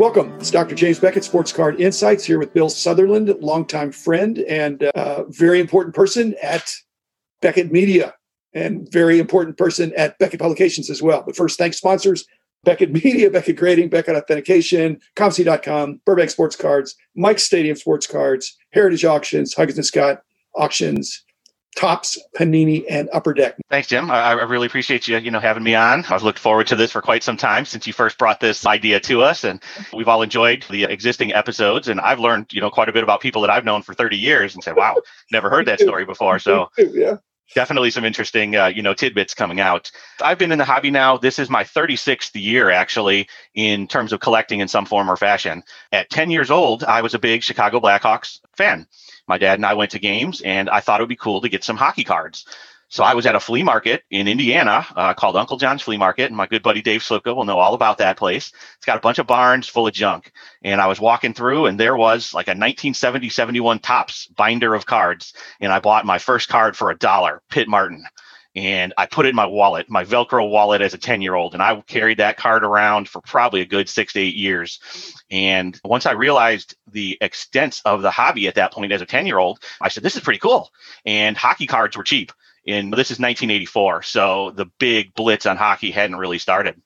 Welcome. It's Dr. James Beckett, Sports Card Insights, here with Bill Sutherland, longtime friend and uh, very important person at Beckett Media and very important person at Beckett Publications as well. But first, thanks sponsors Beckett Media, Beckett Grading, Beckett Authentication, ComC.com, Burbank Sports Cards, Mike's Stadium Sports Cards, Heritage Auctions, Huggins and Scott Auctions, Topps, Panini, and Upper Deck. Thanks, Jim. I, I, really appreciate you, you know, having me on. I've looked forward to this for quite some time since you first brought this idea to us, and we've all enjoyed the existing episodes. And I've learned, you know, quite a bit about people that I've known for 30 years, and said, "Wow, never heard that story before." So, yeah. Definitely some interesting, uh, you know, tidbits coming out. I've been in the hobby now. This is my 36th year, actually, in terms of collecting in some form or fashion. At 10 years old, I was a big Chicago Blackhawks fan my dad and I went to games, and I thought it would be cool to get some hockey cards. So I was at a flea market in Indiana uh, called Uncle John's Flea Market, and my good buddy Dave Slipka will know all about that place. It's got a bunch of barns full of junk. And I was walking through, and there was like a 1970 71 Topps binder of cards. And I bought my first card for a dollar, Pit Martin and I put it in my wallet, my Velcro wallet as a 10 year old. And I carried that card around for probably a good six to eight years. And once I realized the extent of the hobby at that point as a 10 year old, I said, this is pretty cool. And hockey cards were cheap. And this is 1984. So the big blitz on hockey hadn't really started.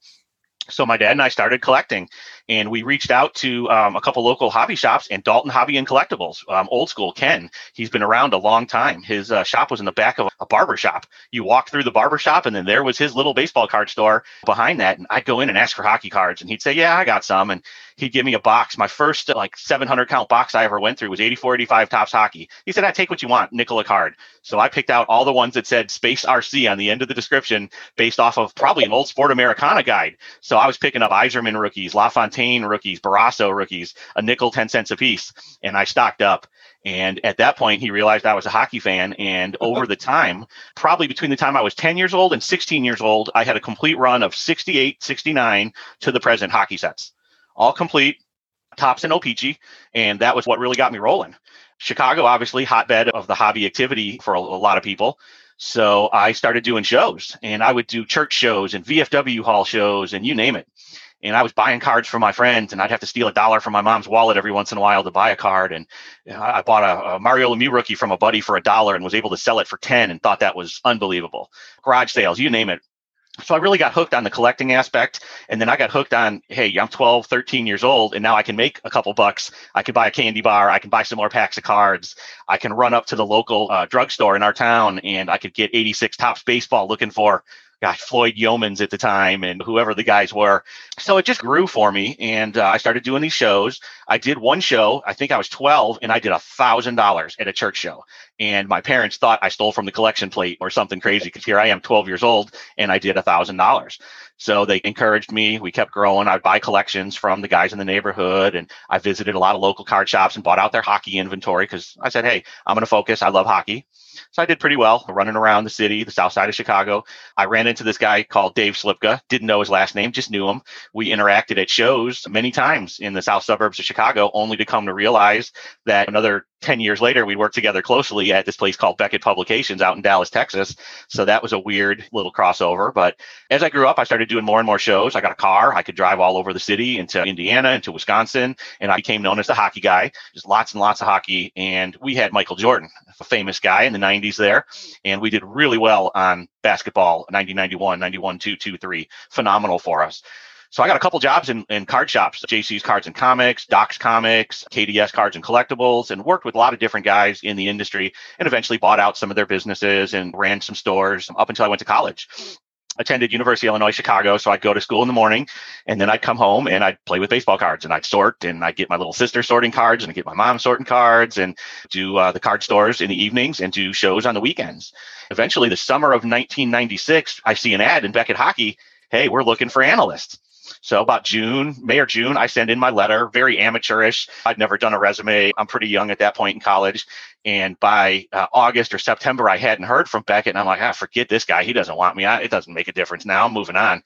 So my dad and I started collecting and we reached out to um, a couple local hobby shops and Dalton Hobby and Collectibles, um, old school Ken. He's been around a long time. His uh, shop was in the back of a barber shop. You walk through the barber shop, and then there was his little baseball card store behind that. And I'd go in and ask for hockey cards, and he'd say, "Yeah, I got some." And he'd give me a box. My first like 700 count box I ever went through was 84, 85 Topps hockey. He said, I take what you want, nickel a card. So I picked out all the ones that said Space RC on the end of the description based off of probably an old Sport Americana guide. So I was picking up Yzerman rookies, LaFontaine rookies, Barrasso rookies, a nickel, 10 cents a piece. And I stocked up. And at that point, he realized I was a hockey fan. And over the time, probably between the time I was 10 years old and 16 years old, I had a complete run of 68, 69 to the present hockey sets all complete, Topps and O-Pee-Chee, and that was what really got me rolling. Chicago, obviously, hotbed of the hobby activity for a, a lot of people. So I started doing shows, and I would do church shows and VFW hall shows, and you name it. And I was buying cards for my friends, and I'd have to steal a dollar from my mom's wallet every once in a while to buy a card. And I bought a, a Mario Lemieux rookie from a buddy for a dollar and was able to sell it for ten, and thought that was unbelievable. Garage sales, you name it, so I really got hooked on the collecting aspect. And then I got hooked on, hey, I'm 12, 13 years old, and now I can make a couple bucks. I can buy a candy bar. I can buy some more packs of cards. I can run up to the local uh, drugstore in our town and I could get 86 Topps baseball looking for gosh, Floyd Youmans at the time and whoever the guys were. So it just grew for me. And uh, I started doing these shows. I did one show, I think I was 12, and I did a $1,000 at a church show. And my parents thought I stole from the collection plate or something crazy because here I am, 12 years old, and I did a $1,000. So they encouraged me. We kept growing. I'd buy collections from the guys in the neighborhood, and I visited a lot of local card shops and bought out their hockey inventory because I said, hey, I'm going to focus. I love hockey. So I did pretty well running around the city, the south side of Chicago. I ran into this guy called Dave Slipka, didn't know his last name, just knew him. We interacted at shows many times in the south suburbs of Chicago, only to come to realize that another 10 years later, we worked together closely at this place called Beckett Publications out in Dallas, Texas. So that was a weird little crossover. But as I grew up, I started doing more and more shows. I got a car. I could drive all over the city into Indiana, into Wisconsin, and I became known as the hockey guy. Just lots and lots of hockey. And we had Michael Jordan, a famous guy in the 90s there. And we did really well on basketball 1991, 91, 2, 2, 3. Phenomenal for us. So I got a couple jobs in, in card shops, JC's Cards and Comics, Docs Comics, KDS Cards and Collectibles, and worked with a lot of different guys in the industry and eventually bought out some of their businesses and ran some stores up until I went to college attended University of Illinois Chicago. So I'd go to school in the morning and then I'd come home and I'd play with baseball cards and I'd sort and I'd get my little sister sorting cards and I'd get my mom sorting cards and do uh, the card stores in the evenings and do shows on the weekends. Eventually, the summer of 1996, I see an ad in Beckett Hockey. Hey, we're looking for analysts. So about June, May or June, I send in my letter, very amateurish. I'd never done a resume. I'm pretty young at that point in college. And by uh, August or September, I hadn't heard from Beckett. And I'm like, ah, forget this guy. He doesn't want me. it doesn't make a difference now. I'm moving on.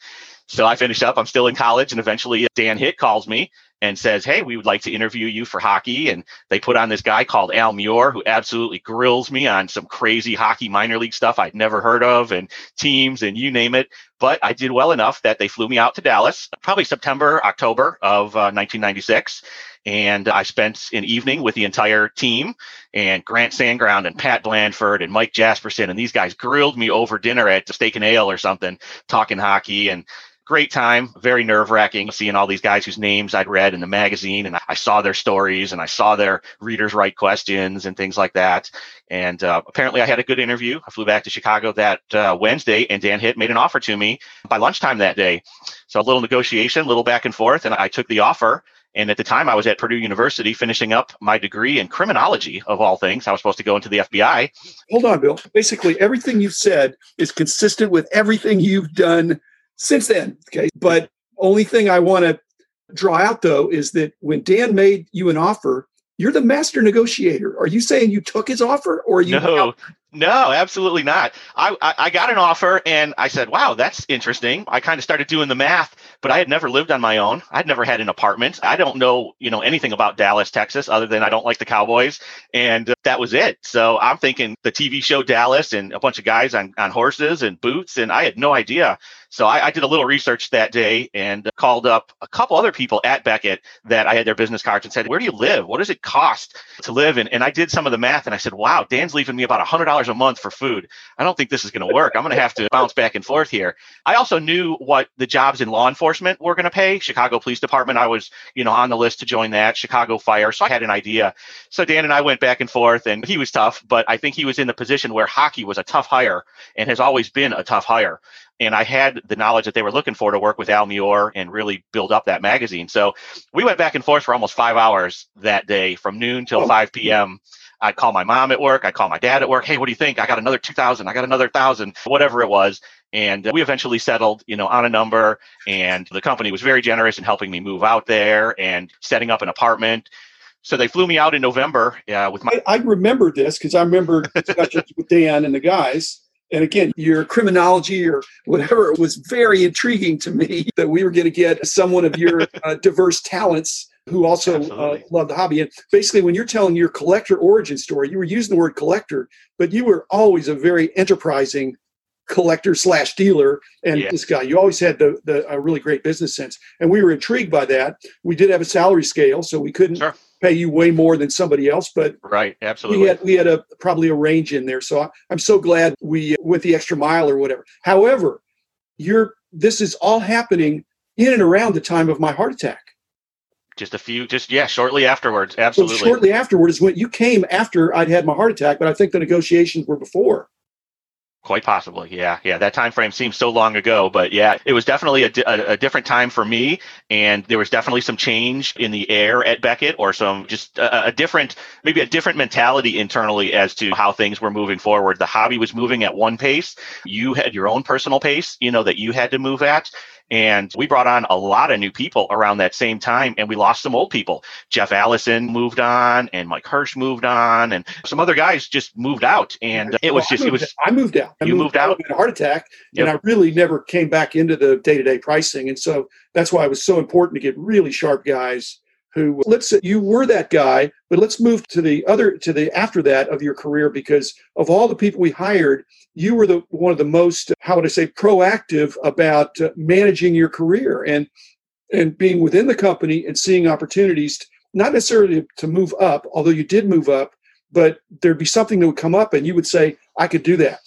So I finished up. I'm still in college. And eventually Dan Hitt calls me and says, Hey, we would like to interview you for hockey. And they put on this guy called Al Muir, who absolutely grills me on some crazy hockey minor league stuff I'd never heard of and teams and you name it. But I did well enough that they flew me out to Dallas, probably September, October of uh, 1996. And I spent an evening with the entire team and Grant Sandground and Pat Blandford and Mike Jasperson. And these guys grilled me over dinner at Steak and Ale or something, talking hockey. And great time, very nerve wracking seeing all these guys whose names I'd read in the magazine and I saw their stories and I saw their readers write questions and things like that. And uh, apparently I had a good interview. I flew back to Chicago that uh, Wednesday and Dan Hitt made an offer to me by lunchtime that day. So a little negotiation, a little back and forth, and I took the offer. And at the time, I was at Purdue University finishing up my degree in criminology, of all things. I was supposed to go into the FBI. Hold on, Bill. Basically, everything you've said is consistent with everything you've done since then. Okay. But only thing I want to draw out though is that when Dan made you an offer, you're the master negotiator. Are you saying you took his offer or you No, no, absolutely not. I, I, I got an offer and I said, wow, that's interesting. I kind of started doing the math, but I had never lived on my own. I'd never had an apartment. I don't know, you know, anything about Dallas, Texas, other than I don't like the Cowboys. And uh, that was it. So I'm thinking the TV show Dallas and a bunch of guys on, on horses and boots. And I had no idea. So I, I did a little research that day and called up a couple other people at Beckett that I had their business cards and said, where do you live? What does it cost to live? And, and I did some of the math and I said, wow, Dan's leaving me about a hundred dollars a month for food. I don't think this is going to work. I'm going to have to bounce back and forth here. I also knew what the jobs in law enforcement were going to pay. Chicago Police Department, I was, you know, on the list to join that. Chicago Fire, so I had an idea. So Dan and I went back and forth, and he was tough, but I think he was in the position where hockey was a tough hire and has always been a tough hire and I had the knowledge that they were looking for to work with Al Muir and really build up that magazine. So we went back and forth for almost five hours that day, from noon till 5 p.m. I'd call my mom at work. I'd call my dad at work. Hey, what do you think? I got another 2000. I got another thousand, whatever it was. And we eventually settled, you know, on a number. And the company was very generous in helping me move out there and setting up an apartment. So they flew me out in November uh, with my. I, I remember this because I remember discussions with Dan and the guys. And again, your criminology or whatever it was very intriguing to me that we were going to get someone of your uh, diverse talents who also uh, love the hobby. And basically, when you're telling your collector origin story, you were using the word collector, but you were always a very enterprising collector slash dealer. And yeah. this guy, you always had the, the a really great business sense. And we were intrigued by that. We did have a salary scale, so we couldn't sure. pay you way more than somebody else, but right, absolutely, we had we had a probably a range in there. So I, I'm so glad we went the extra mile or whatever. However, you're this is all happening in and around the time of my heart attack just a few just yeah shortly afterwards. Absolutely. so shortly afterwards when you came after i'd had my heart attack but i think the negotiations were before. Quite possibly yeah yeah. That time frame seems so long ago but yeah it was definitely a, a, a, different time for me and there was definitely some change in the air at beckett or some just a, a different maybe a different mentality internally as to how things were moving forward. The hobby was moving at one pace. You had your own personal pace you know that you had to move at and we brought on a lot of new people around that same time, and we lost some old people. Jeff Allison moved on, and Mike Hirsch moved on, and some other guys just moved out. And it was just, it was. I moved out. I you moved, moved out. a heart attack, yep. and I really never came back into the day to day pricing. And so that's why it was so important to get really sharp guys who let's say you were that guy but let's move to the other to the after that of your career because of all the people we hired you were the one of the most how would i say proactive about uh, managing your career and and being within the company and seeing opportunities to, not necessarily to move up although you did move up but there'd be something that would come up and you would say i could do that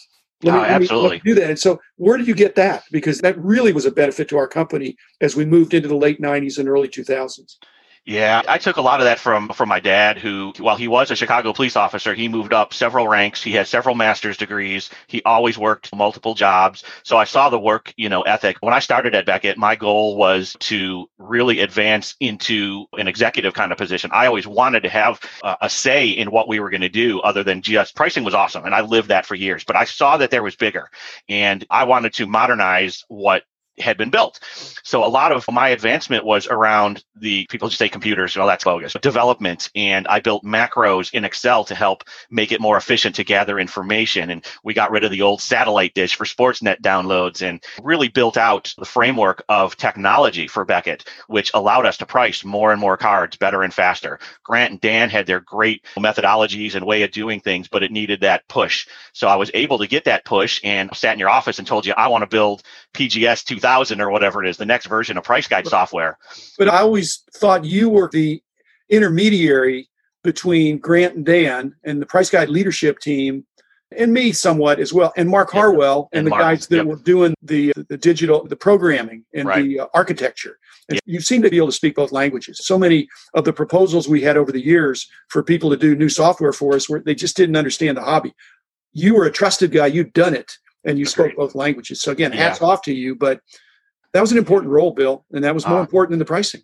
let me, oh, absolutely. Let me do that. And so, where did you get that? Because that really was a benefit to our company as we moved into the late 90s and early 2000s. Yeah, I took a lot of that from from my dad, who, while he was a Chicago police officer, he moved up several ranks. He had several master's degrees. He always worked multiple jobs. So I saw the work, you know, ethic. When I started at Beckett, my goal was to really advance into an executive kind of position. I always wanted to have uh, a say in what we were going to do, other than just pricing was awesome, and I lived that for years. But I saw that there was bigger, and I wanted to modernize what had been built. So a lot of my advancement was around the people just say computers, well, that's bogus, development. And I built macros in Excel to help make it more efficient to gather information. And we got rid of the old satellite dish for Sportsnet downloads and really built out the framework of technology for Beckett, which allowed us to price more and more cards better and faster. Grant and Dan had their great methodologies and way of doing things, but it needed that push. So I was able to get that push and sat in your office and told you, I want to build PGS 2000 or whatever it is, the next version of price guide software. But I always thought you were the intermediary between Grant and Dan and the price guide leadership team and me somewhat as well and mark harwell and, and the mark, guys that yep. were doing the the digital the programming and right. the uh, architecture and yep. you seem to be able to speak both languages so many of the proposals we had over the years for people to do new software for us where they just didn't understand the hobby you were a trusted guy you'd done it and you spoke both languages. So again, hats yeah. off to you. But that was an important role, Bill, and that was more uh, important than the pricing.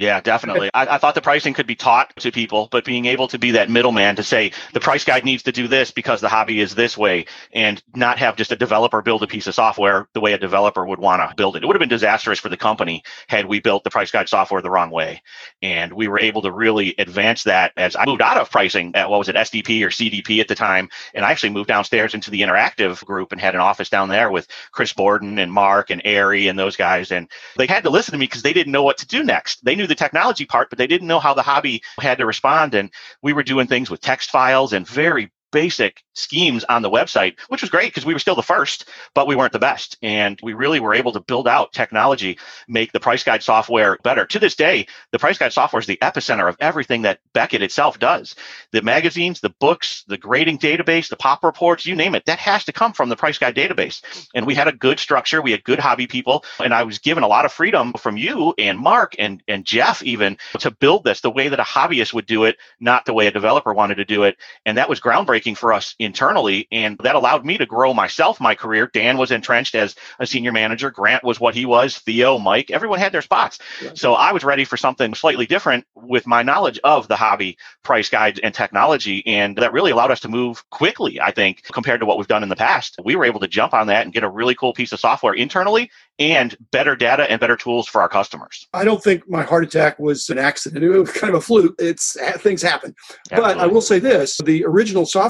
Yeah, definitely. I, I, thought the pricing could be taught to people, but being able to be that middleman to say the price guide needs to do this because the hobby is this way and not have just a developer build a piece of software the way a developer would want to build it. It would have been disastrous for the company had we built the price guide software the wrong way. And we were able to really advance that as I moved out of pricing at what was it, SDP or CDP at the time. And I actually moved downstairs into the interactive group and had an office down there with Chris Borden and Mark and Ari and those guys. And they had to listen to me because they didn't know what to do next. They knew the technology part, but they didn't know how the hobby had to respond. And we were doing things with text files and very basic schemes on the website, which was great because we were still the first, but we weren't the best. And we really were able to build out technology, make the price guide software better. To this day, the price guide software is the epicenter of everything that Beckett itself does. The magazines, the books, the grading database, the pop reports, you name it, that has to come from the price guide database. And we had a good structure. We had good hobby people. And I was given a lot of freedom from you and Mark and, and Jeff even to build this the way that a hobbyist would do it, not the way a developer wanted to do it. And that was groundbreaking for us internally. And that allowed me to grow myself, my career. Dan was entrenched as a senior manager. Grant was what he was. Theo, Mike, everyone had their spots. Yeah. So I was ready for something slightly different with my knowledge of the hobby, price guides, and technology. And that really allowed us to move quickly, I think, compared to what we've done in the past. We were able to jump on that and get a really cool piece of software internally and better data and better tools for our customers. I don't think my heart attack was an accident. It was kind of a fluke. It's things happen. Absolutely. But I will say this, the original software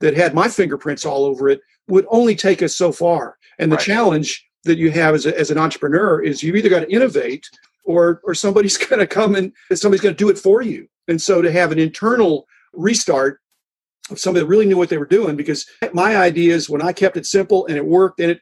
that had my fingerprints all over it would only take us so far. And the right. challenge that you have as, a, as an entrepreneur is you either got to innovate or or somebody's going to come and somebody's going to do it for you. And so to have an internal restart of somebody that really knew what they were doing because my ideas when I kept it simple and it worked and it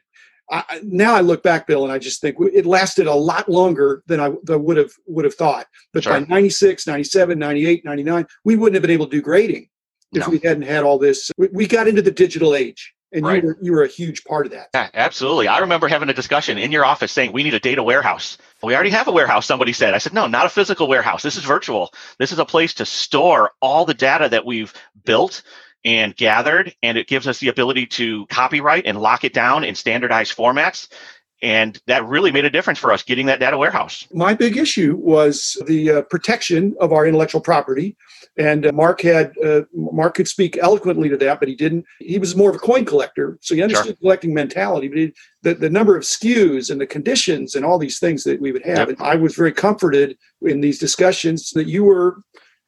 I, now I look back, Bill, and I just think it lasted a lot longer than I, than would have would have thought. But sure. by 96, 97, 98, 99, we wouldn't have been able to do grading if no. we hadn't had all this. We, we got into the digital age and right. you were you were a huge part of that. Yeah, absolutely. I remember having a discussion in your office saying we need a data warehouse. We already have a warehouse. Somebody said. I said no, not a physical warehouse. This is virtual. This is a place to store all the data that we've built and gathered, and it gives us the ability to copyright and lock it down in standardized formats. And that really made a difference for us getting that data warehouse. My big issue was the uh, protection of our intellectual property. And uh, Mark had uh, Mark could speak eloquently to that, but he didn't. He was more of a coin collector, so he understood sure. collecting mentality. But he, the the number of SKUs and the conditions and all these things that we would have, yep. and I was very comforted in these discussions that you were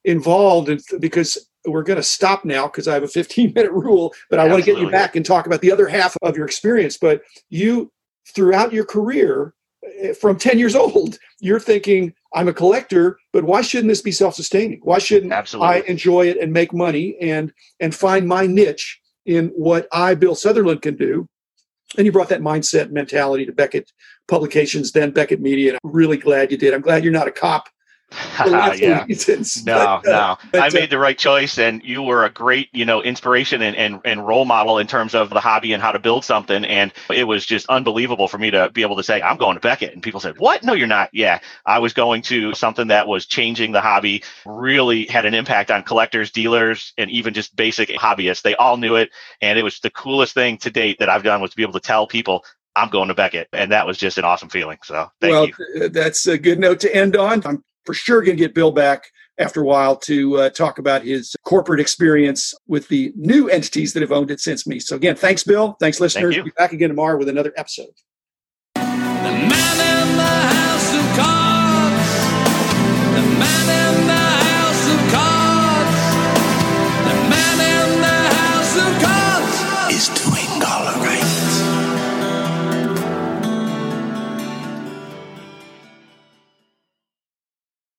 involved in, because we're going to stop now because I have a 15 minute rule, but I want to get you back and talk about the other half of your experience. But you, throughout your career, eh, from 10 years old, you're thinking, I'm a collector, but why shouldn't this be self-sustaining? Why shouldn't Absolutely. I enjoy it and make money and and find my niche in what I, Bill Sutherland, can do? And you brought that mindset mentality to Beckett Publications, then Beckett Media. And I'm really glad you did. I'm glad you're not a cop yeah. Reasons. No, but, uh, no. But, I uh, made the right choice, and you were a great, you know, inspiration and, and, and role model in terms of the hobby and how to build something. And it was just unbelievable for me to be able to say, I'm going to Beckett. And people said, What? No, you're not. Yeah. I was going to something that was changing the hobby, really had an impact on collectors, dealers, and even just basic hobbyists. They all knew it. And it was the coolest thing to date that I've done was to be able to tell people, I'm going to Beckett. And that was just an awesome feeling. So thank well, you. That's a good note to end on. I'm for sure going to get Bill back after a while to uh, talk about his corporate experience with the new entities that have owned it since me. So again, thanks, Bill. Thanks, listeners. Thank Be back again tomorrow with another episode. The man that